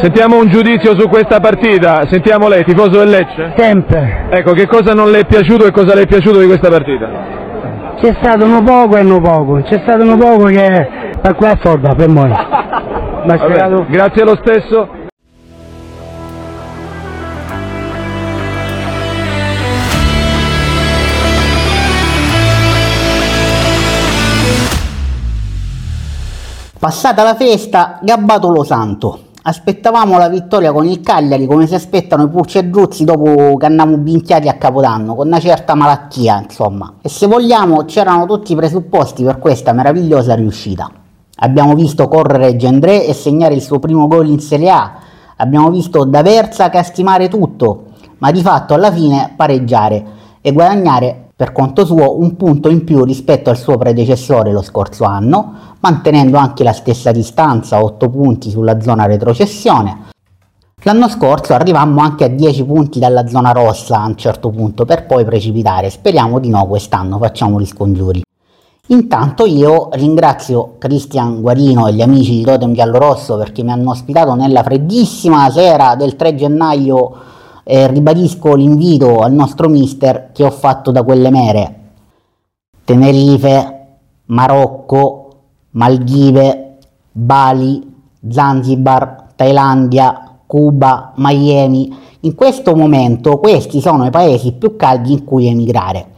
Sentiamo un giudizio su questa partita, sentiamo lei, tifoso del Lecce? Sempre. Ecco, che cosa non le è piaciuto e cosa le è piaciuto di questa partita? C'è stato uno poco e uno poco, c'è stato uno poco che per qua assorda per noi. Vabbè, grazie lo stesso. Passata la festa, gabbato lo santo. Aspettavamo la vittoria con il Cagliari come si aspettano i Purcedruzzi dopo che andiamo binchiati a Capodanno, con una certa malattia, insomma. E se vogliamo c'erano tutti i presupposti per questa meravigliosa riuscita. Abbiamo visto correre Gendré e segnare il suo primo gol in Serie A. Abbiamo visto D'Aversa castimare tutto, ma di fatto alla fine pareggiare e guadagnare per conto suo un punto in più rispetto al suo predecessore lo scorso anno, mantenendo anche la stessa distanza, 8 punti sulla zona retrocessione. L'anno scorso arrivammo anche a 10 punti dalla zona rossa a un certo punto per poi precipitare, speriamo di no quest'anno, facciamo gli scongiuri. Intanto io ringrazio Cristian Guarino e gli amici di Totem Giallorosso perché mi hanno ospitato nella freddissima sera del 3 gennaio e ribadisco l'invito al nostro mister che ho fatto da quelle mere. Tenerife, Marocco, Maldive, Bali, Zanzibar, Thailandia, Cuba, Miami. In questo momento questi sono i paesi più caldi in cui emigrare.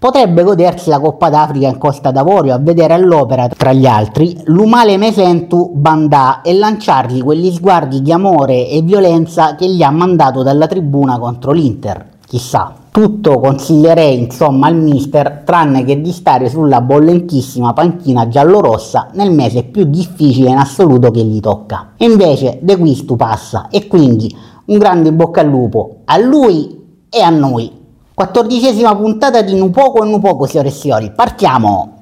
Potrebbe godersi la Coppa d'Africa in Costa d'Avorio a vedere all'opera, tra gli altri, l'umale Mesentu Bandà e lanciargli quegli sguardi di amore e violenza che gli ha mandato dalla tribuna contro l'Inter. Chissà. Tutto consiglierei insomma al mister tranne che di stare sulla bollentissima panchina giallorossa nel mese più difficile in assoluto che gli tocca. E invece De Quistu passa e quindi un grande bocca al lupo a lui e a noi. Quattordicesima puntata di Nupoco e Nupoco, signore e signori. Partiamo!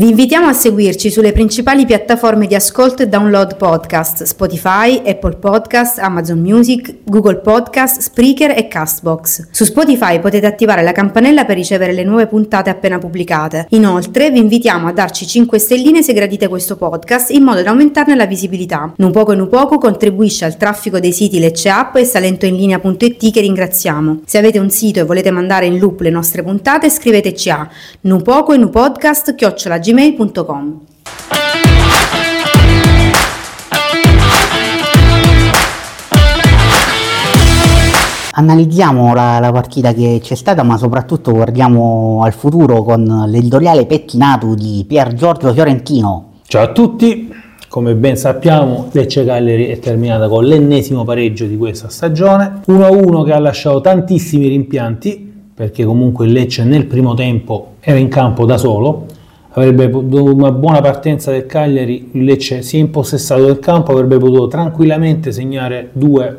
Vi invitiamo a seguirci sulle principali piattaforme di ascolto e download podcast, Spotify, Apple Podcast, Amazon Music, Google Podcast, Spreaker e Castbox. Su Spotify potete attivare la campanella per ricevere le nuove puntate appena pubblicate. Inoltre vi invitiamo a darci 5 stelline se gradite questo podcast in modo da aumentarne la visibilità. Non poco e non poco contribuisce al traffico dei siti Lecce App e salentoinlinea.it che ringraziamo. Se avete un sito e volete mandare in loop le nostre puntate scriveteci a nupoco e nupodcast chiocciolagmail.com gmail.com. Analizziamo la, la, partita che c'è stata, ma soprattutto guardiamo al futuro con l'editoriale pettinato di Pier Giorgio Fiorentino. Ciao a tutti, come ben sappiamo Lecce Cagliari è terminata con l'ennesimo pareggio di questa stagione, 1-1 che ha lasciato tantissimi rimpianti, perché comunque il Lecce nel primo tempo era in campo da solo, avrebbe dovuto una buona partenza del Cagliari, il Lecce si è impossessato del campo, avrebbe potuto tranquillamente segnare due,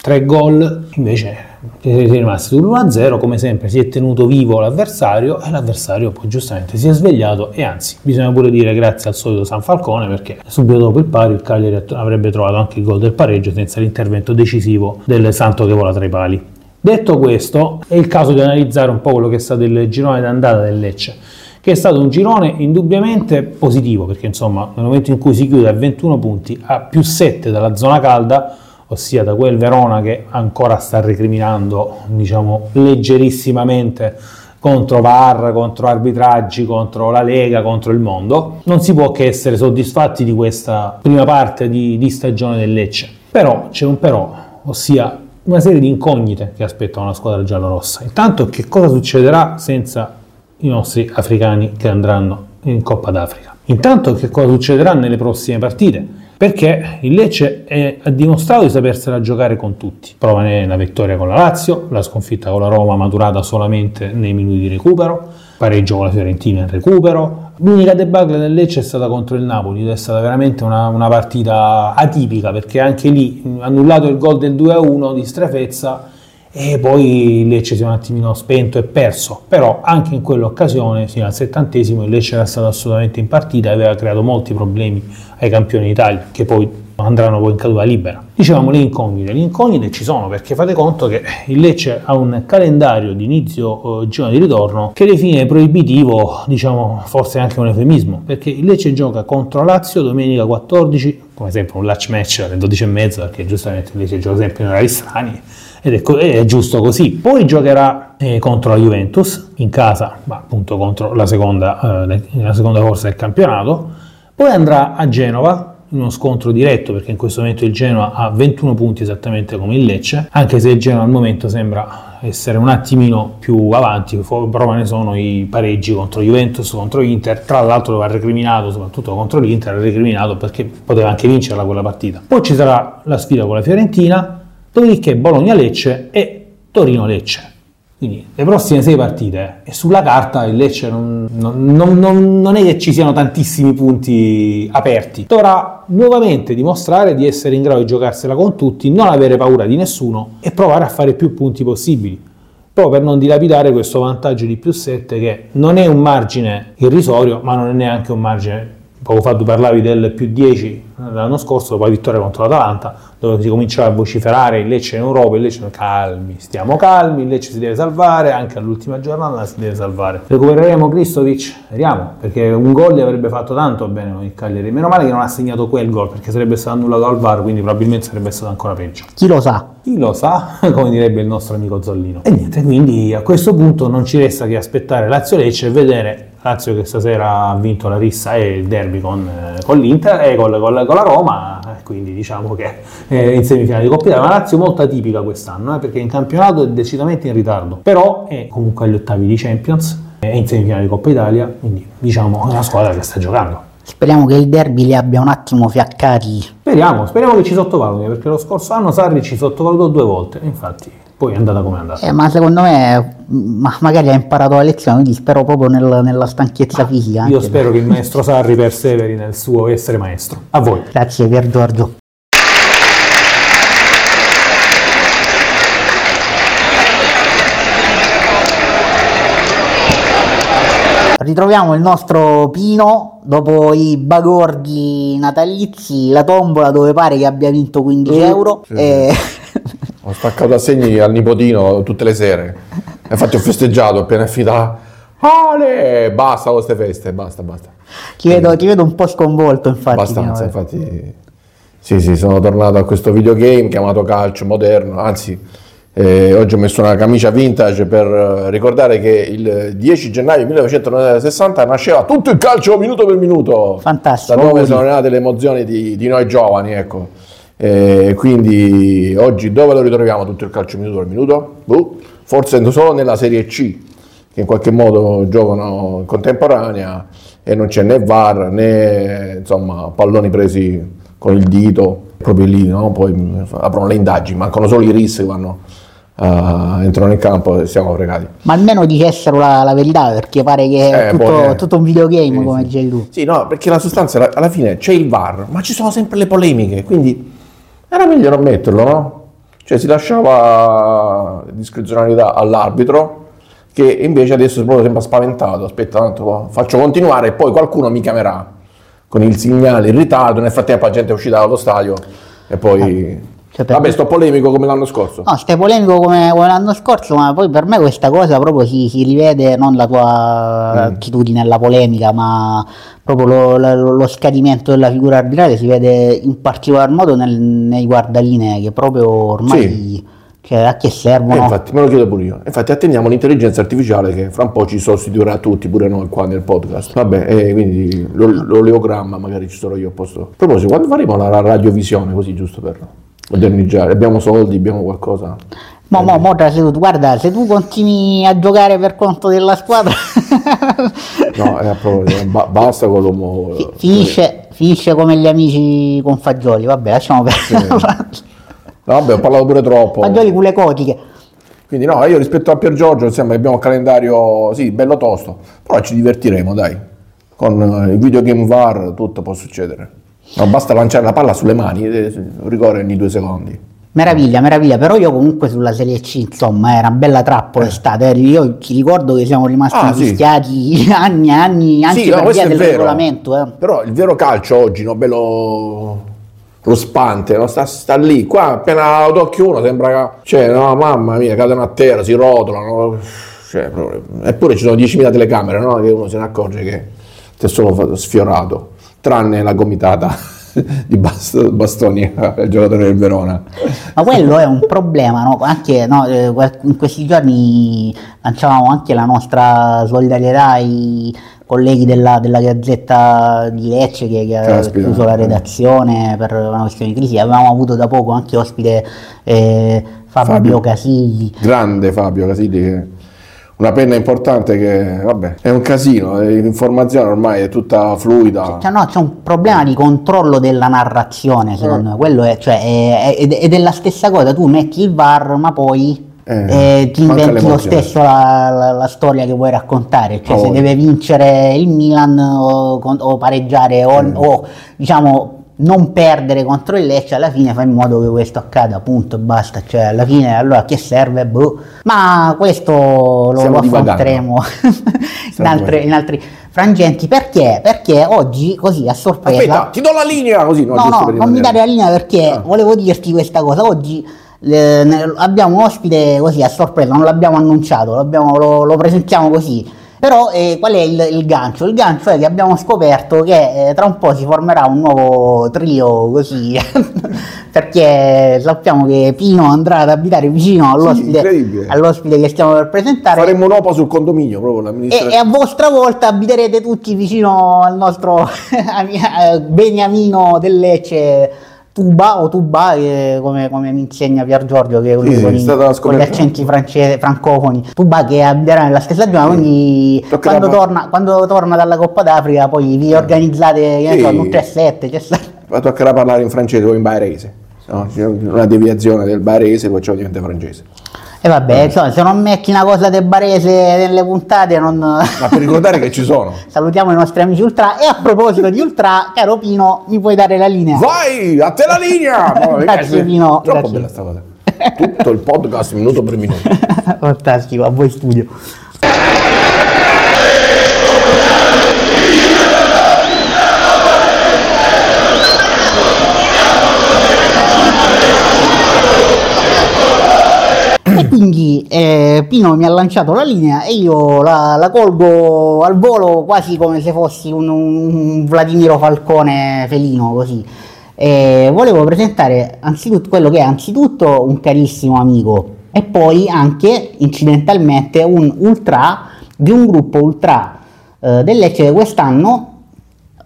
tre gol, invece si è rimasto sull'1-0, come sempre si è tenuto vivo l'avversario e l'avversario poi giustamente si è svegliato e anzi bisogna pure dire grazie al solito San Falcone perché subito dopo il pari il Cagliari avrebbe trovato anche il gol del pareggio senza l'intervento decisivo del Santo che vola tra i pali. Detto questo, è il caso di analizzare un po' quello che è stato il girone d'andata del Lecce che è stato un girone indubbiamente positivo, perché insomma nel momento in cui si chiude a 21 punti, a più 7 dalla zona calda, ossia da quel Verona che ancora sta recriminando, diciamo, leggerissimamente contro VAR, contro arbitraggi, contro la Lega, contro il mondo, non si può che essere soddisfatti di questa prima parte di, di stagione del Lecce. Però c'è un però, ossia una serie di incognite che aspettano la squadra giallorossa. Intanto che cosa succederà senza i nostri africani che andranno in Coppa d'Africa. Intanto che cosa succederà nelle prossime partite? Perché il Lecce è, ha dimostrato di sapersela giocare con tutti. Prova la vittoria con la Lazio, la sconfitta con la Roma maturata solamente nei minuti di recupero, pareggio con la Fiorentina in recupero. L'unica debacle del Lecce è stata contro il Napoli ed è stata veramente una, una partita atipica perché anche lì annullato il gol del 2-1 di strafezza e poi il Lecce si è un attimino spento e perso, però anche in quell'occasione, fino al settantesimo, il Lecce era stato assolutamente in partita e aveva creato molti problemi ai campioni d'Italia, che poi andranno poi in caduta libera. Dicevamo le incognite, le incognite ci sono perché fate conto che il Lecce ha un calendario di inizio eh, girone di ritorno che define proibitivo, diciamo forse anche un eufemismo, perché il Lecce gioca contro Lazio domenica 14, come sempre un latch match alle 12.30 perché giustamente il Lecce gioca sempre in orari strani ed è, co- è giusto così. Poi giocherà eh, contro la Juventus in casa, ma appunto contro la seconda, eh, la seconda corsa del campionato. Poi andrà a Genova in uno scontro diretto perché in questo momento il Genoa ha 21 punti esattamente come il Lecce, anche se il Genoa al momento sembra essere un attimino più avanti, prova ne sono i pareggi contro Juventus, contro Inter, tra l'altro lo ha recriminato soprattutto contro l'Inter, ha recriminato perché poteva anche vincerla quella partita. Poi ci sarà la sfida con la Fiorentina, dopodiché Bologna-Lecce e Torino-Lecce. Quindi le prossime sei partite e sulla carta il Lecce non, non, non, non, è che ci siano tantissimi punti aperti. Dovrà nuovamente dimostrare di essere in grado di giocarsela con tutti, non avere paura di nessuno e provare a fare più punti possibili. Proprio per non dilapidare questo vantaggio di più 7 che non è un margine irrisorio, ma non è neanche un margine poco fa tu parlavi del più 10 l'anno scorso dopo la vittoria contro l'Atalanta dove si cominciava a vociferare il Lecce in Europa il Lecce calmi, stiamo calmi il Lecce si deve salvare anche all'ultima giornata si deve salvare. Recupereremo Kristovic? Vediamo perché un gol gli avrebbe fatto tanto bene con il Cagliari. Meno male che non ha segnato quel gol perché sarebbe stato annullato al VAR quindi probabilmente sarebbe stato ancora peggio. Chi lo sa? Chi lo sa, come direbbe il nostro amico Zollino. E niente, quindi a questo punto non ci resta che aspettare Lazio-Lecce e vedere Lazio che stasera ha vinto la rissa e il derby con, eh, con l'Inter e con, con, con, la Roma, eh, quindi diciamo che è in semifinale di Coppa Italia. Una Lazio molto atipica quest'anno, eh, perché in campionato è decisamente in ritardo, però è comunque agli ottavi di Champions, è in semifinale di Coppa Italia, quindi diciamo è una squadra che sta giocando. Speriamo che il derby li abbia un attimo fiaccati. Speriamo, speriamo che ci sottovaluti, perché lo scorso anno Sarri ci sottovalutò due volte, infatti poi è andata come è andata. Eh, ma secondo me ma magari ha imparato la lezione, quindi spero proprio nel, nella stanchezza fisica. Io spero che il maestro Sarri perseveri nel suo essere maestro. A voi. Grazie Pier Giorgio. Ritroviamo il nostro Pino dopo i bagordi natalizi, la tombola dove pare che abbia vinto 15 euro. Sì. E... Ho staccato assegni al nipotino tutte le sere. Infatti ho festeggiato appena è finita. Ale! Basta con queste feste, basta, basta. Ti vedo, ti vedo un po' sconvolto, infatti. Abbastanza, infatti. Sì, sì, sono tornato a questo videogame chiamato calcio moderno, anzi eh, oggi ho messo una camicia vintage per ricordare che il 10 gennaio 1960 nasceva tutto il calcio minuto per minuto. Fantastico. Da dove sono nate le emozioni di, di noi giovani, ecco. Eh, quindi oggi dove lo ritroviamo tutto il calcio minuto per minuto? Buh, forse solo nella Serie C, che in qualche modo giocano in contemporanea e non c'è né VAR né insomma, palloni presi con il dito, proprio lì, no? poi aprono le indagini, mancano solo i RIS che vanno Uh, entrano in campo e siamo fregati. Ma almeno dicessero la, la verità, perché pare che è eh, tutto, poi, tutto, un videogame, sì, come sì. tu. Sì, no, perché la sostanza alla fine c'è il VAR, ma ci sono sempre le polemiche, quindi era meglio non metterlo, no? Cioè si lasciava discrezionalità all'arbitro che invece adesso proprio sembra spaventato, aspetta tanto faccio continuare e poi qualcuno mi chiamerà con il segnale in ritardo, nel frattempo la gente è uscita dallo stadio e poi... Eh. Cioè Vabbè, sto polemico come l'anno scorso. No, stai polemico come, come, l'anno scorso, ma poi per me questa cosa proprio si, si rivede non la tua mm. attitudine alla polemica, ma proprio lo, lo, lo, scadimento della figura arbitrale si vede in particolar modo nel, nei guardalinee che proprio ormai... Sì. Cioè, a che servono? Eh, infatti, me lo chiedo pure io. Infatti, attendiamo l'intelligenza artificiale che fra un po' ci sostituirà tutti, pure noi qua nel podcast. Vabbè, eh, quindi l'oleogramma magari ci sarò io a posto. A proposito, quando faremo la radiovisione, così giusto per modernizzare? Abbiamo soldi, abbiamo qualcosa? Ma mo, mo, se tu, guarda, se tu continui a giocare per conto della squadra... no, è proprio, ba- basta con l'uomo... F- finisce, finisce, come gli amici con Fagioli, vabbè, lasciamo perdere. Sì. No, vabbè, ho parlato pure troppo. Fagioli con le cotiche. Quindi no, io rispetto a Pier Giorgio, che abbiamo un calendario, sì, bello tosto, però ci divertiremo, dai. Con il videogame VAR tutto può succedere. No, basta lanciare la palla sulle mani, eh, ricorre ogni due secondi. Meraviglia, meraviglia, però io comunque sulla Serie C, insomma, era una bella trappola eh. estate, io ti ricordo che siamo rimasti ah, fischiati sì. anni e anni, anche sì, per no, via del vero. regolamento. Eh. Però il vero calcio oggi, no, bello ruspante, no? sta, sta lì, qua appena lo tocchi uno sembra che, cioè, no, mamma mia, cadono a terra, si rotolano, cioè, eppure ci sono 10.000 telecamere, no? Che uno se ne accorge che ti è solo sfiorato, tranne la gomitata di Bast- Bastoni al giocatore del Verona. Ma quello è un problema, no? Anche no, eh, in questi giorni lanciavamo anche la nostra solidarietà ai colleghi della, della Gazzetta di Lecce che, che ha chiuso la redazione per una questione di crisi. Avevamo avuto da poco anche ospite eh, Fabio, Fabio. Casilli. Grande Fabio Casilli che una penna importante che vabbè è un casino, eh, l'informazione ormai è tutta fluida. Cioè, no, c'è un problema di controllo della narrazione, secondo me. Quello è, cioè, è, è- ed è la stessa cosa. Tu metti il VAR, ma poi Eh, eh, ti inventi lo stesso la, la- la storia che vuoi raccontare. Cioè, Oh. se deve vincere il Milan o, o pareggiare o, Mm. o, diciamo non perdere contro il Lecce, alla fine fai in modo che questo accada, punto e basta. Cioè, alla fine, allora che serve? Boh. Ma questo lo, lo affronteremo in, altre- in altri frangenti. Perché? Perché oggi, così a sorpresa. Aspetta, ti do la linea così, no, No, no, non mi dare la linea perché Ah. volevo dirti questa cosa. Oggi eh, abbiamo un ospite così a sorpresa, non l'abbiamo annunciato, lo, lo presentiamo così. Però eh, qual è il, il gancio? Il gancio è che abbiamo scoperto che eh, tra un po' si formerà un nuovo trio così, perché sappiamo che Pino andrà ad abitare vicino all'ospite, incredibile. all'ospite che stiamo per presentare. Faremmo un'opa sul condominio proprio E, l'amministrazione. e a vostra volta abiterete tutti vicino al nostro eh, beniamino del Lecce Tuba o Tuba, che come, come mi insegna Pier Giorgio, che è uno Sì, con, i- con gli accenti france- francofoni. Tuba che abiterà nella stessa zona, quindi Tocca quando torna, quando torna dalla Coppa d'Africa poi vi organizzate che Sì. so, un 3-7, c'è sta- Ma toccherà parlare in francese o in bairese. No, c'è una deviazione del bairese, poi ciò diventa francese. E vabbè, insomma, se non metti una cosa del barese nelle puntate non... Ma per ricordare che ci sono. Salutiamo i nostri amici Ultra e a proposito di Ultra, caro Pino, mi puoi dare la linea? Vai, a te la linea! No, Grazie. Pino, Troppo grazie. bella sta cosa. Tutto il podcast minuto per minuto. Fantastico, a voi studio. E quindi eh, Pino mi ha lanciato la linea e io la, la colgo al volo quasi come se fossi un, un Vladimiro Falcone felino così. E volevo presentare anzitutto quello che è anzitutto un carissimo amico e poi anche incidentalmente un ultra di un gruppo ultra eh, del Lecce quest'anno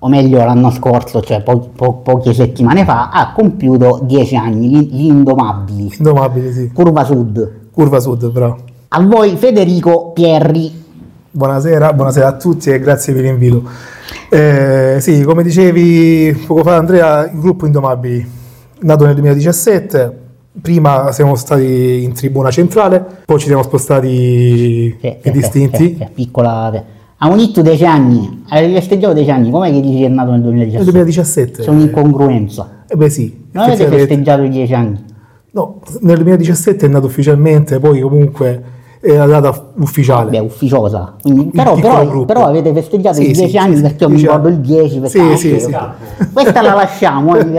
o meglio l'anno scorso, cioè po- po- poche settimane fa, ha compiuto 10 anni, gli, gli indomabili. Indomabili, sì. Curva Sud. Curva Sud, bravo. A voi Federico Pierri. Buonasera, buonasera a tutti e grazie per l'invito. Eh, sì, come dicevi poco fa Andrea, il gruppo Indomabili, nato nel 2017, prima siamo stati in tribuna centrale, poi ci siamo spostati Cioè, in distinti. cioè, piccola... Ha unito 10 anni, avete festeggiato 10 anni, com'è che dici che è nato nel Nel 2017? 2017. C'è un'incongruenza. Eh beh sì, Non avete festeggiato i 10 anni. No, nel 2017 è nato ufficialmente, poi comunque è la data ufficiale. Vabbè, ufficiosa. Quindi, però, però- però avete festeggiato Sì, i sì, 10 sì, anni sì, perché io mi 10 ricordo il 10. perché- Sì, ah, sì, ok, sì. ok. Questa la lasciamo. eh,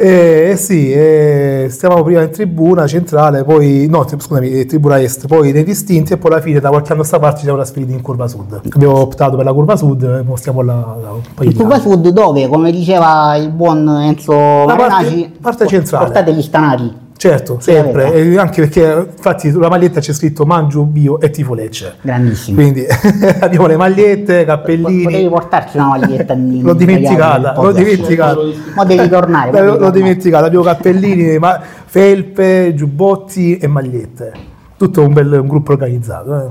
Eh, eh sì, eh, stavamo prima in tribuna centrale, poi no, scusami, eh, tribuna est, poi nei distinti e poi alla fine da qualche anno a sta parte ci siamo trasferiti in curva sud. Abbiamo optato per la curva sud e mo stiamo là da un paio di Curva anni. Sud dove, come diceva il buon Enzo La parte- Marinacci, parte centrale. portate gli stanati. Certo, sempre, e anche perché infatti sulla maglietta c'è scritto Mangio, Bio e Tifo Lecce. Grandissimo. Quindi abbiamo le magliette, Potevi cappellini. portarci una maglietta L'ho dimenticata, l'ho dimenticata. Ma devi tornare. L'ho, l'ho dimenticata, abbiamo cappellini, ma- felpe, giubbotti e magliette. Tutto un bel un gruppo organizzato. eh.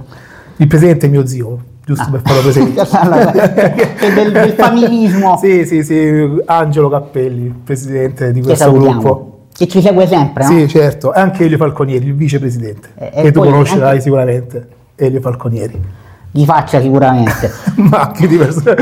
Il presidente è mio zio, giusto per farlo presente. Del, del familismo sì, sì, sì, Angelo Cappelli, presidente di questo gruppo. Che ci segue sempre, no? Sì, certo, e anche Elio Falconieri, il vicepresidente, e che tu poi conoscerai anche- sicuramente. Elio Falconieri, Di faccia sicuramente. ma anche diverso.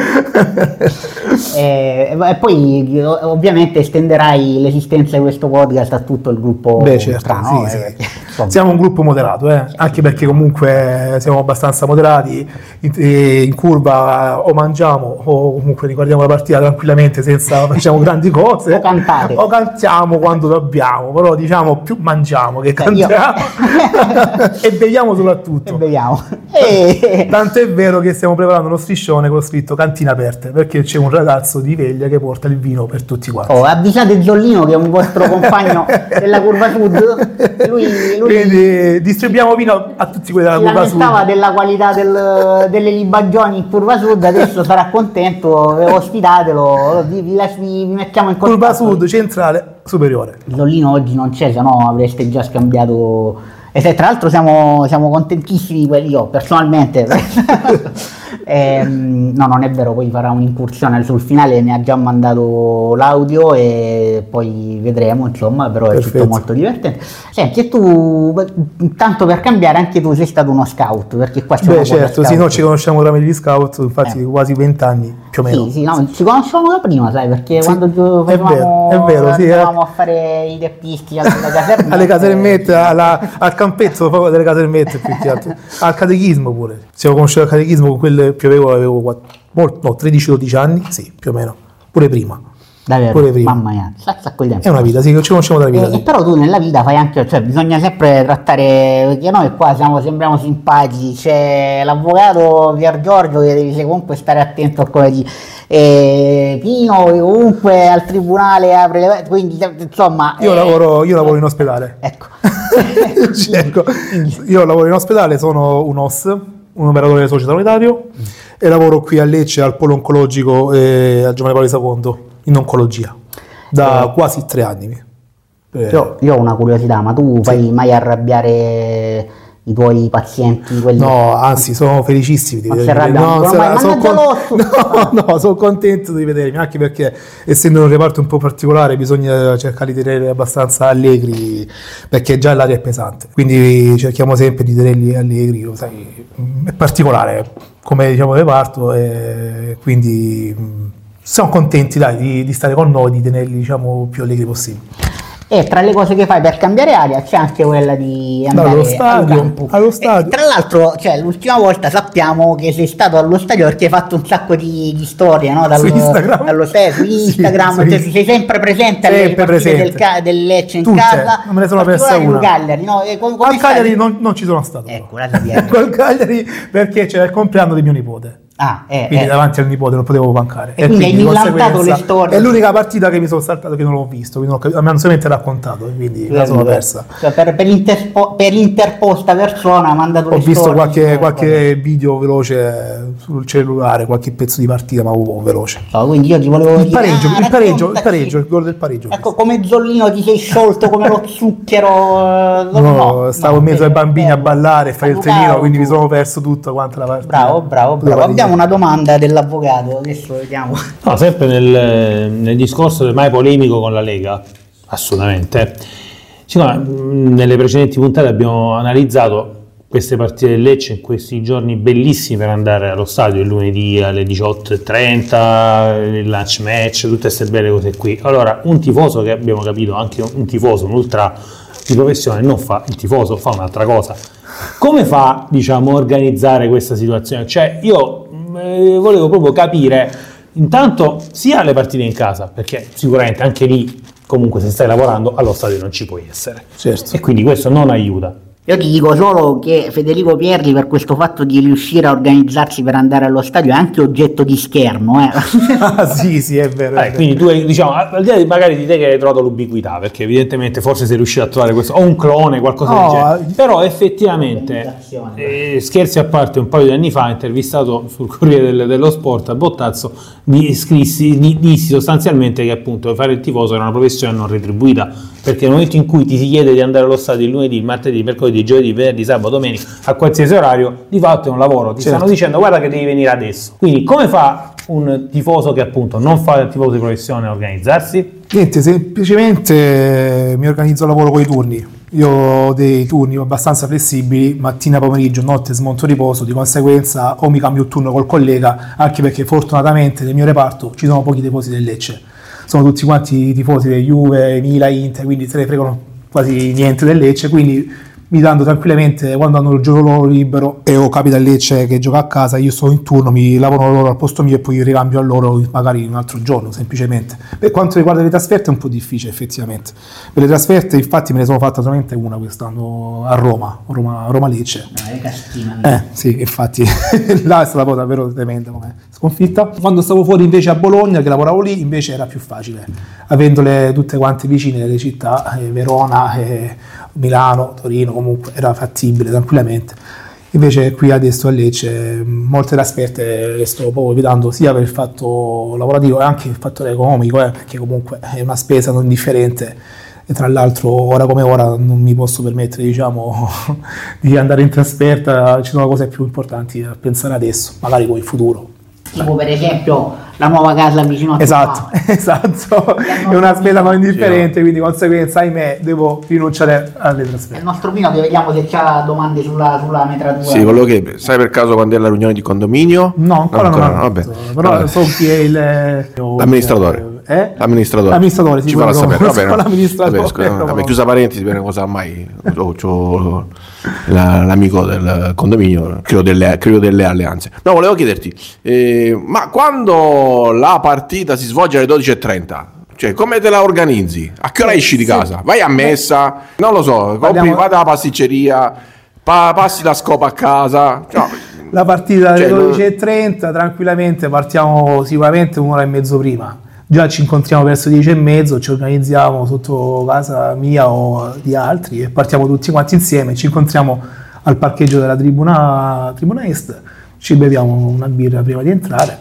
Eh, e poi ovviamente estenderai l'esistenza di questo podcast a tutto il gruppo Beh, certo, Ultra, no? sì, Eh, sì. Siamo un gruppo moderato, eh, anche perché comunque siamo abbastanza moderati, in, eh, curva o mangiamo o comunque riguardiamo la partita tranquillamente senza facciamo grandi cose. O cantate. O cantiamo quando dobbiamo, però diciamo più mangiamo che io- cantiamo e beviamo E soprattutto. beviamo. E... Tanto è vero che stiamo preparando uno striscione con scritto cantine aperte perché c'è un ragazzo di Veglia che porta il vino per tutti quanti. Oh, avvisate Zollino che è un vostro compagno della curva sud. Lui, lui Quindi distribuiamo vino a tutti quelli della si curva sud. lamentava della qualità del- delle libagioni in curva sud, adesso sarà contento, ospitatelo, vi, vi, vi mettiamo in contatto. Curva sud, centrale, superiore. Zollino oggi non c'è, se no avreste già scambiato. E se tra l'altro siamo, siamo contentissimi, quelli- io personalmente. Ehm, no, non è vero, poi farà un'incursione sul finale, mi ha già mandato l'audio e poi vedremo, insomma, però è tutto Perfetto. molto divertente. Senti, e tu, tanto per cambiare, anche tu sei stato uno scout, perché qua una Beh, certo, sì, noi ci conosciamo tramite gli scout, infatti Eh. quasi vent'anni più o meno. Sì, sì, no, ci conosciamo da prima, sai, perché Sì, quando gio- è vero, è vero, sì, eh. andavamo a fare i teppisti alle casermette. alle casermette, alla- al campetto proprio delle casermette più che altro. al catechismo pure. Siamo conosciuti al catechismo con quel più avevo, avevo quatt- mol- no, 13-12 anni, sì, più o meno, pure prima. Davvero, Pure prima. mamma mia, sa tempo. È una vita, sì, ci conosciamo da vita. E, sì. però tu nella vita fai anche, cioè bisogna sempre trattare, perché noi qua siamo, sembriamo simpatici, c'è l'avvocato Pier Giorgio che devi comunque stare attento a come di e Pino che comunque al tribunale apre le quindi insomma Io, eh, lavoro, io lavoro in ospedale. ecco Cioè, ecco, io lavoro in ospedale, sono un OS, un operatore sociosanitario e lavoro qui a Lecce al polo oncologico eh, al Giovanni Paolo II in oncologia da quasi tre anni. Eh, io, io ho una curiosità ma tu fai mai arrabbiare i tuoi pazienti quelli No, anzi, sono felicissimi di vedermi. No, ormai, sono, mannaggia l'osso! no, no, sono contento di vedermi, anche perché essendo un reparto un po' particolare bisogna cercare di tenere abbastanza allegri, perché già l'aria è pesante. Quindi cerchiamo sempre di tenerli allegri, sai, è particolare come diciamo reparto e quindi mh, siamo contenti dai, di, di stare con noi, di tenerli diciamo più allegri possibile. E tra le cose che fai per cambiare aria c'è anche quella di andare allo stadio, al allo stadio. tra l'altro, cioè, l'ultima volta sappiamo che sei stato allo stadio perché hai fatto un sacco di, di storie, no? Dallo, Su Instagram? dallo stadio, su Sì, Instagram, su cioè, Instagram. sei sempre presente alle Sempre presente. Del, ca- del Lecce in Tutte, casa. non me ne sono persa una. Cagliari, no? E com- come Al Cagliari non, non ci sono stato. Ecco, la. Col Cagliari perché c'era il compleanno di mio nipote. Ah, eh, Quindi eh. davanti al nipote non potevo mancare. E quindi hai di millantato le storie. È l'unica partita che mi sono saltato che non l'ho visto, quindi non ho cap- mi hanno solamente raccontato, e quindi la sono persa. Cioè, per, per l'interspo- per l'interposta persona ha mandato Ho le visto storie, qualche, eh, qualche video veloce sul cellulare, qualche pezzo di partita, ma po' veloce. So, quindi io ti volevo Il dire pareggio, ah, il pareggio, il pareggio, il gol del pareggio. Ecco, come Zollino ti sei sciolto come lo zucchero. eh, No, no, stavo no, in mezzo ai bello, bambini a bello. ballare e fare il trenino, quindi mi sono perso tutta quanta la partita. Bravo, bravo, bravo. Abbiamo una domanda dell'avvocato, adesso vediamo. No, sempre nel, nel discorso del mai polemico con la Lega, assolutamente. Siccome mh, nelle precedenti puntate abbiamo analizzato queste partite del Lecce in questi giorni bellissimi per andare allo stadio, il lunedì alle 18.30, il lunch match, tutte queste belle cose qui. Allora, un tifoso che abbiamo capito, anche un tifoso, un ultra di professione, non fa il tifoso, fa un'altra cosa. Come fa, diciamo, a organizzare questa situazione? Cioè, io eh, volevo proprio capire, intanto, sia le partite in casa, perché sicuramente anche lì, comunque, se stai lavorando, allo stadio non ci puoi essere. Certo. E quindi questo non aiuta. Io ti dico solo che Federico Pierri per questo fatto di riuscire a organizzarsi per andare allo stadio è anche oggetto di scherno. Eh. Ah, sì, sì, è vero. Eh, quindi tu diciamo, al di là di magari di te che hai trovato l'ubiquità, perché evidentemente forse sei riuscito a trovare questo, o un clone, qualcosa No, del genere. eh, Però effettivamente, eh, scherzi a parte, un paio di anni fa, intervistato sul Corriere del- dello Sport a Bottazzo, di, scrissi, di- dissi sostanzialmente che appunto fare il tifoso era una professione non retribuita, perché nel momento in cui ti si chiede di andare allo stadio il lunedì, il martedì, il mercoledì, il giovedì, venerdì, sabato, domenica, a qualsiasi orario, di fatto è un lavoro, ti Certo. stanno dicendo guarda che devi venire adesso. Quindi come fa un tifoso che appunto non fa il tifoso di professione a organizzarsi? Niente, semplicemente eh, mi organizzo il lavoro con i turni. Io ho dei turni abbastanza flessibili, mattina, pomeriggio, notte, smonto, riposo, di conseguenza o mi cambio turno col collega, anche perché fortunatamente nel mio reparto ci sono pochi tifosi del Lecce. Sono tutti quanti tifosi del Juve, Mila, Inter, quindi se ne fregano quasi niente del Lecce, quindi mi danno tranquillamente quando hanno il gioco loro libero e o capita il Lecce che gioca a casa, io sto in turno, mi lavorano loro al posto mio e poi ricambio a loro magari un altro giorno semplicemente. Per quanto riguarda le trasferte è un po' difficile effettivamente. Per le trasferte infatti me ne sono fatta solamente una quest'anno a Roma, Roma, Roma Lecce. Eh sì, infatti là è stata poi davvero tremenda come sconfitta. Quando stavo fuori invece a Bologna, che lavoravo lì, invece era più facile, avendole tutte quante vicine le città, eh, Verona, eh, Milano, Torino, comunque era fattibile tranquillamente. Invece qui adesso a Lecce molte trasferte le sto proprio evitando sia per il fatto lavorativo e anche il fattore economico, eh, perché comunque è una spesa non indifferente e tra l'altro ora come ora non mi posso permettere diciamo, di andare in trasferta, ci sono cose più importanti da pensare adesso, magari poi in futuro. Tipo per esempio la nuova casa vicino a Esatto, tua. esatto, è una spesa non indifferente, quindi di conseguenza, ahimè, devo rinunciare alle Il trasferte. nostro Pino che vediamo se c'ha domande sulla, sulla metratura. Sì, volevo chiedere, sai per caso quando è la riunione di condominio? No, ancora non, ho vabbè. però Vabbè. so chi è il... L'amministratore. Eh? L'amministratore. L'amministratore, sì, ci farà sapere. so no. l'amministratore, Vabbè, scusa, no. vabbè, chiusa parentesi, per cosa mai c'ho- c'ho la- l'amico del condominio, credo delle, credo delle alleanze. No, volevo chiederti, eh, ma quando la partita si svolge alle 12.30? Cioè, come te la organizzi? A che ora esci di casa? Vai a messa? Non lo so, compri, vada alla pasticceria, pa- passi la scopa a casa. Cioè, La partita alle Cioè, non- 12.30, tranquillamente partiamo sicuramente un'ora e mezzo prima. Già ci incontriamo verso le 10 e mezzo, ci organizziamo sotto casa mia o di altri e partiamo tutti quanti insieme. Ci incontriamo al parcheggio della tribuna, tribuna Est, ci beviamo una birra prima di entrare,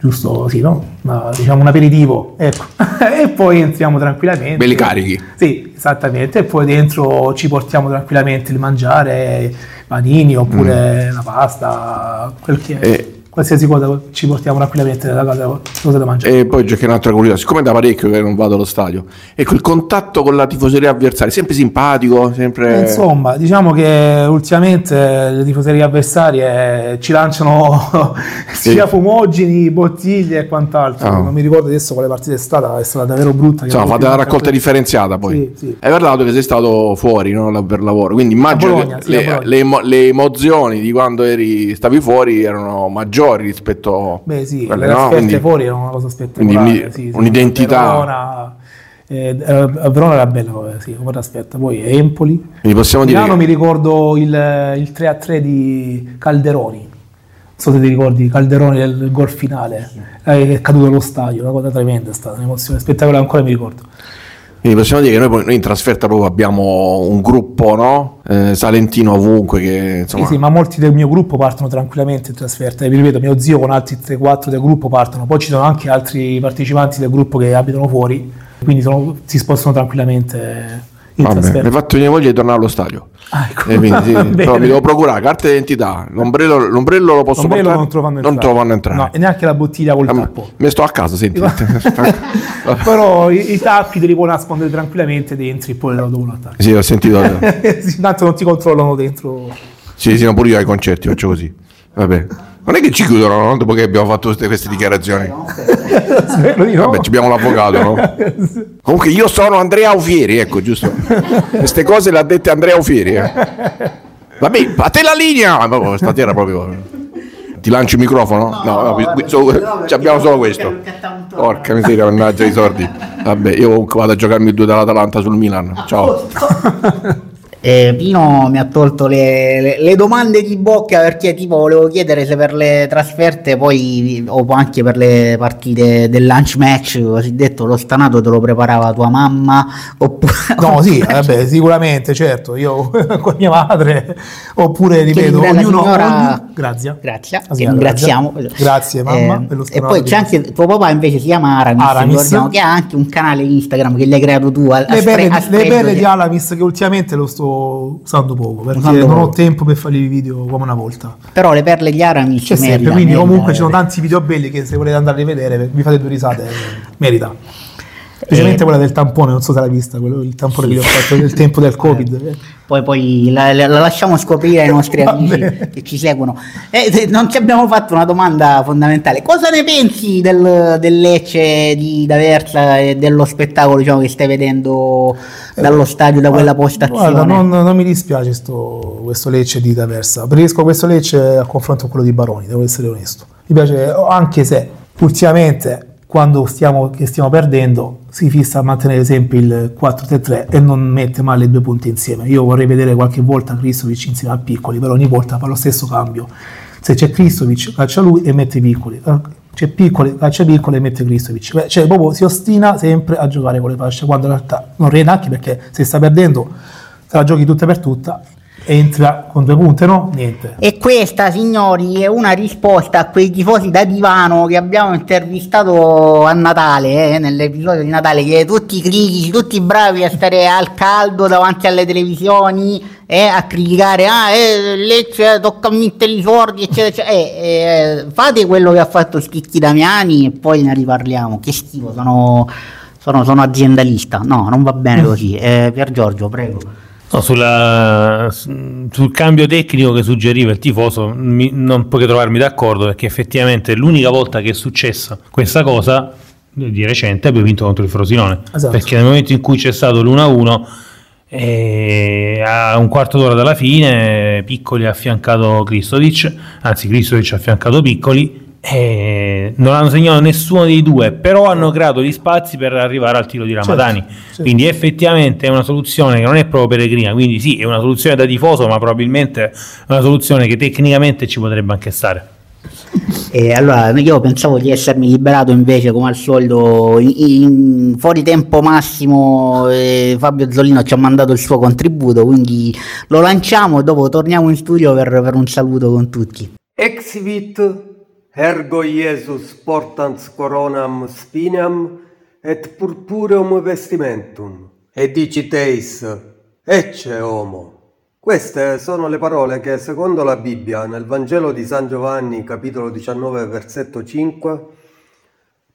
giusto sì, no? Ma, diciamo un aperitivo, ecco. e poi entriamo tranquillamente. belli carichi. Sì, esattamente. E poi dentro ci portiamo tranquillamente il mangiare, panini oppure la pasta, quel che è. Eh. Qualsiasi cosa ci portiamo tranquillamente nella casa, cosa da mangiare. E poi c'è un'altra curiosità, siccome da parecchio che non vado allo stadio, ecco il contatto con la tifoseria avversaria, sempre simpatico, sempre... Eh, Insomma, diciamo che ultimamente le tifoserie avversarie ci lanciano sia fumogeni, bottiglie e quant'altro. Ah. Non mi ricordo adesso quale partita è stata, è stata davvero brutta. Insomma, fate la raccolta differenziata poi. Sì, sì. Hai parlato che sei stato fuori no, per lavoro, quindi immagino Bologna, che sì, le, le emo- le emozioni di quando eri, stavi fuori erano maggiori rispetto Beh sì, quelle, le no? Quindi- fuori erano una cosa spettacolare. quindi sì, sì, un'identità. Verona, eh, eh, Verona era bella come, sì, come trasferta, poi Empoli. quindi possiamo dire Milano che- mi ricordo il, il 3-3 di Calderoni. Non so se ti ricordi Calderoni del gol finale, eh, che è caduto allo stadio, una cosa tremenda, è stata un'emozione spettacolare, ancora mi ricordo. Quindi possiamo dire che noi, noi in trasferta proprio abbiamo un gruppo no? Eh, salentino ovunque che insomma... Sì, sì, ma molti del mio gruppo partono tranquillamente in trasferta. E vi ripeto, mio zio con altri 3-4 del gruppo partono. Poi ci sono anche altri partecipanti del gruppo che abitano fuori, quindi sono- si spostano tranquillamente Vabbè, mi venire voglia di tornare allo stadio. Ah, ecco. Eh, quindi, sì, però mi devo procurare carta d'identità, l'ombrello, l'ombrello lo posso L'ombrello portare? non Non entrare. lo fanno entrare. No, e neanche la bottiglia col Ah, tappo. Me sto a casa, senti. Però i, i tappi te li puoi nascondere tranquillamente dentro e poi lo devono attaccare. sì, ho sentito. Sì, Tanto non ti controllano dentro. Sì, sì, no, pure io ai concerti faccio così. Vabbè. Non è che ci chiudono, no? Dopo che abbiamo fatto queste, queste dichiarazioni. Spero di no. Vabbè, ci abbiamo l'avvocato, no? Comunque io sono Andrea Aufieri, ecco, giusto. Queste cose le ha dette Andrea Aufieri, eh. Vabbè, a te la linea! Stasera proprio... Ti lancio il microfono? No, no, qui- qui- solo- ci abbiamo solo questo. Porca miseria, mannaggia i sordi. Vabbè, io comunque vado a giocarmi il 2 dell'Atalanta sul Milan. Ciao. Eh, Pino mi ha tolto le, le- le domande di bocca perché tipo volevo chiedere se per le trasferte poi o anche per le partite del lunch match cosiddetto lo stanato te lo preparava tua mamma oppure No, sì, vabbè, sicuramente, certo. Io con mia madre, oppure ripeto, ognuno. signora- ognuno- Grazie. Grazie, signora ringraziamo. Grazia. Grazie, mamma. Eh, per lo e poi c'è anche tuo papà invece si chiama Aramis, Aramis. che ha anche un canale Instagram che l'hai creato tu. A, a le spre- perle, a le perle di- Alamis che ultimamente lo sto usando poco perché Usando non ho poco. tempo per fare i video come una volta. Però le perle di Aramis C'è merita, sempre, quindi merita, comunque ci sono merita. tanti video belli che se volete andare a rivedere vi fate due risate, merita. Specialmente Eh, quella del tampone, non so se l'hai vista, quello, il tampone che gli ho fatto nel tempo del Covid. Poi, poi la, la- la lasciamo scoprire ai nostri amici che ci seguono. Eh, eh, non ci abbiamo fatto una domanda fondamentale. Cosa ne pensi del, del Lecce di D'Aversa e dello spettacolo diciamo, che stai vedendo dallo stadio, da quella postazione? Guarda, non, non mi dispiace sto- questo Lecce di D'Aversa. Preferisco questo Lecce a confronto con quello di Baroni, devo essere onesto. Mi piace, anche se ultimamente, quando stiamo, che stiamo perdendo, si fissa a mantenere sempre il 4-3-3 e non mette mai le due punte insieme. Io vorrei vedere qualche volta Kristovic insieme a Piccoli, però ogni volta fa lo stesso cambio. Se c'è Kristovic, caccia lui e mette Piccoli. Eh, C'è Piccoli, caccia Piccoli e mette Kristovic. Beh, Cioè, proprio si ostina sempre a giocare con le fasce, quando in realtà non rende anche perché se sta perdendo, se la giochi tutta per tutta, entra con due punte, no? Niente. E questa, signori, è una risposta a quei tifosi da divano che abbiamo intervistato a Natale, eh, nell'episodio di Natale, che tutti critici, tutti bravi a stare al caldo davanti alle televisioni e a criticare, ah, eh, Lecce tocca a mettere i sordi, eccetera, eccetera. Eh, eh, fate quello che ha fatto Schicchi Damiani e poi ne riparliamo. Che schifo, sono, sono, sono aziendalista. No, non va bene così. Eh, Pier Giorgio, prego. No, sulla- sul cambio tecnico che suggeriva il tifoso mi- non che trovarmi d'accordo perché effettivamente l'unica volta che è successa questa cosa di recente abbiamo vinto contro il Frosinone Esatto. perché nel momento in cui c'è stato l'1-1 eh, a un quarto d'ora dalla fine Piccoli ha affiancato Kristovic anzi Kristovic ha affiancato Piccoli e non hanno segnato nessuno dei due però hanno creato gli spazi per arrivare al tiro di Ramadani certo. quindi effettivamente è una soluzione che non è proprio peregrina, quindi sì, è una soluzione da tifoso, ma probabilmente è una soluzione che tecnicamente ci potrebbe anche stare. E allora io pensavo di essermi liberato invece come al solito in, in- fuori tempo massimo eh, Fabio Zollino ci ha mandato il suo contributo quindi lo lanciamo e dopo torniamo in studio per, per un saluto con tutti Exivit ergo Iesus portans coronam spinem et purpureum vestimentum. E diciteis, ecce homo. Queste sono le parole che secondo la Bibbia nel Vangelo di San Giovanni capitolo 19 versetto 5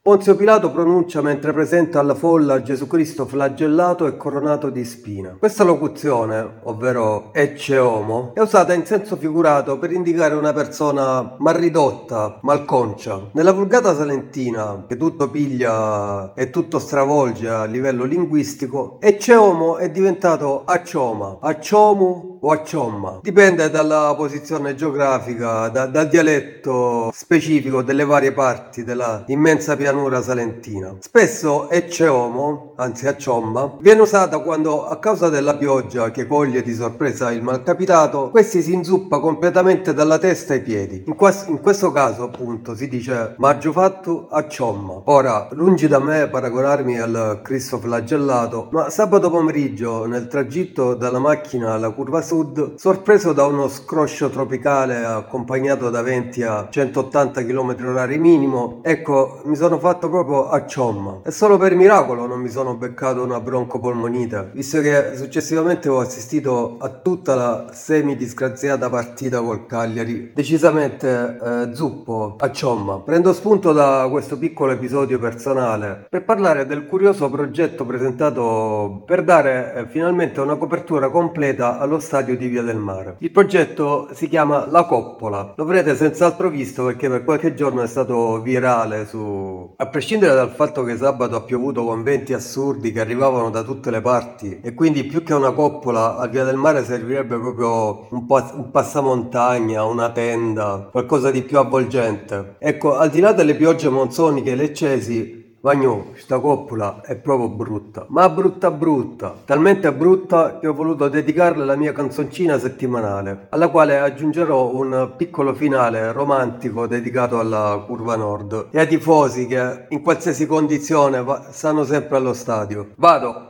Ponzio Pilato pronuncia mentre presenta alla folla Gesù Cristo flagellato e coronato di spina. Questa locuzione, ovvero ecce homo, è usata in senso figurato per indicare una persona mal ridotta, malconcia. Nella vulgata salentina, che tutto piglia e tutto stravolge a livello linguistico, ecce homo è diventato accioma, acciomu o acciomma. Dipende dalla posizione geografica, da- dal dialetto specifico delle varie parti della immensa pianura salentina. Spesso ecce homo, anzi acciomma, viene usata quando a causa della pioggia che coglie di sorpresa il malcapitato, questi si inzuppa completamente dalla testa ai piedi. In, quas- in questo caso appunto si dice maggio fatto acciomma. Ora, lungi da me paragonarmi al Cristo flagellato, ma sabato pomeriggio nel tragitto dalla macchina alla curva sud, sorpreso da uno scroscio tropicale accompagnato da venti a 180 km h minimo, ecco, mi sono fatto proprio a ciomma. E solo per miracolo non mi sono beccato una broncopolmonite, visto che successivamente ho assistito a tutta la semi-disgraziata partita col Cagliari. Decisamente eh, zuppo, a ciomma. Prendo spunto da questo piccolo episodio personale per parlare del curioso progetto presentato per dare eh, finalmente una copertura completa allo stadio di Via del Mare. Il progetto si chiama La Coppola. Lo avrete senz'altro visto perché per qualche giorno è stato virale su... A prescindere dal fatto che sabato ha piovuto con venti assurdi che arrivavano da tutte le parti e quindi più che una coppola a Via del Mare servirebbe proprio un, pa- un passamontagna, una tenda, qualcosa di più avvolgente. Ecco, al di là delle piogge monsoniche leccesi, Vagno, sta coppola è proprio brutta, ma brutta brutta, talmente brutta che ho voluto dedicarle la mia canzoncina settimanale, alla quale aggiungerò un piccolo finale romantico dedicato alla curva nord e ai tifosi che in qualsiasi condizione stanno sempre allo stadio. Vado!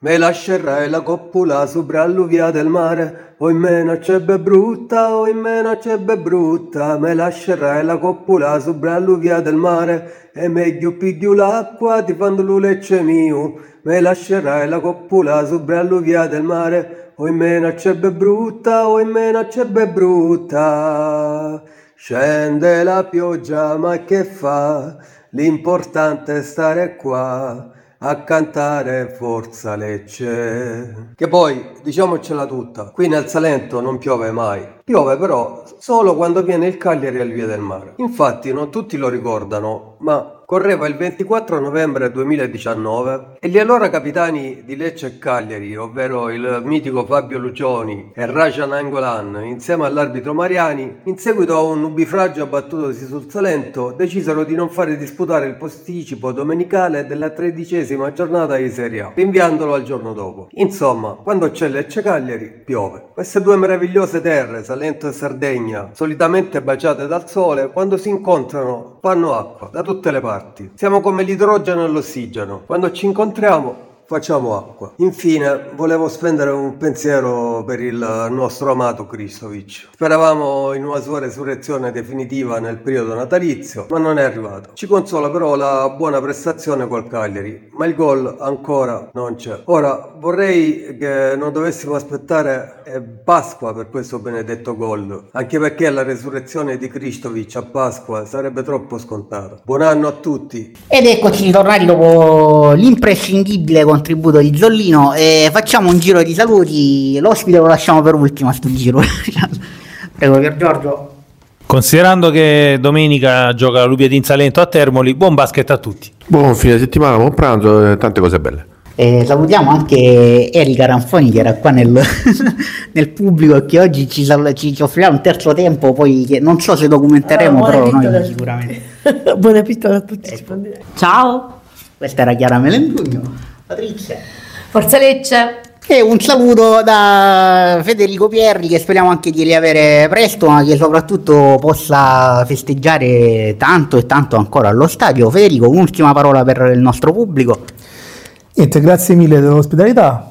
Me lascerai la coppola sopra alluvia del mare, o in mena c'ebbe brutta, o in mena c'ebbe brutta, me lascerai la coppola sopra alluvia del mare, e meglio piglio l'acqua ti fanno l'ulecce mio, me lascerai la coppola sopra alluvia del mare, o in mena c'ebbe brutta, o in mena c'ebbe brutta. Scende la pioggia, ma che fa? L'importante è stare qua. A cantare Forza Lecce. Che poi, diciamocela tutta, qui nel Salento non piove mai. Piove però solo quando viene il Cagliari al Via del Mare. Infatti non tutti lo ricordano, ma correva il 24 novembre 2019 e gli allora capitani di Lecce e Cagliari, ovvero il mitico Fabio Lucioni e Rajan Angolan, insieme all'arbitro Mariani, in seguito a un nubifragio abbattutosi sul Salento, decisero di non fare disputare il posticipo domenicale della tredicesima giornata di Serie A, rinviandolo al giorno dopo. Insomma, quando c'è Lecce Cagliari, piove. Queste due meravigliose terre, Salento e Sardegna, solitamente baciate dal sole, quando si incontrano fanno acqua da tutte le parti parti. Siamo come l'idrogeno e l'ossigeno. Quando ci incontriamo facciamo acqua. Infine, volevo spendere un pensiero per il nostro amato Kristovic. Speravamo in una sua resurrezione definitiva nel periodo natalizio, ma non è arrivato. Ci consola però la buona prestazione col Cagliari, ma il gol ancora non c'è. Ora, vorrei che non dovessimo aspettare eh, Pasqua per questo benedetto gol, anche perché la resurrezione di Kristovic a Pasqua sarebbe troppo scontata. Buon anno a tutti! Ed eccoci ritornati dopo l'imprescindibile contributo di Zollino e facciamo un giro di saluti. L'ospite lo lasciamo per ultimo a sto giro. Prego, Pier Giorgio. Considerando che domenica gioca la Lubia di Salento a Termoli, buon basket a tutti. Buon fine settimana, buon pranzo e tante cose belle. E salutiamo anche Erika Ranfoni che era qua nel, nel pubblico e che oggi ci, sal- ci, ci offrirà un terzo tempo, poi che non so se documenteremo, Ah, però buona noi sicuramente. Buon appetito a tutti. Ecco. Ciao, questa era Chiara Melendugno. Patrizia. Forza Lecce. E un saluto da Federico Pierri che speriamo anche di riavere presto, ma che soprattutto possa festeggiare tanto e tanto ancora allo stadio. Federico, un'ultima parola per il nostro pubblico. Niente, grazie mille dell'ospitalità.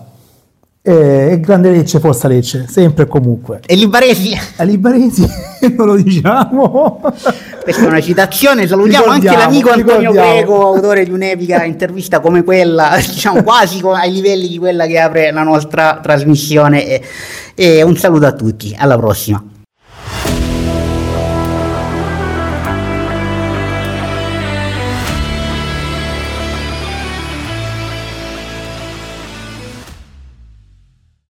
E, e grande Lecce, forza Lecce, sempre e comunque. E Libaresi, A Libaresi non lo diciamo. questa è una citazione, salutiamo anche l'amico Antonio. Greco, autore di un'epica intervista come quella, diciamo quasi ai livelli di quella che apre la nostra trasmissione. E, e un saluto a tutti, alla prossima.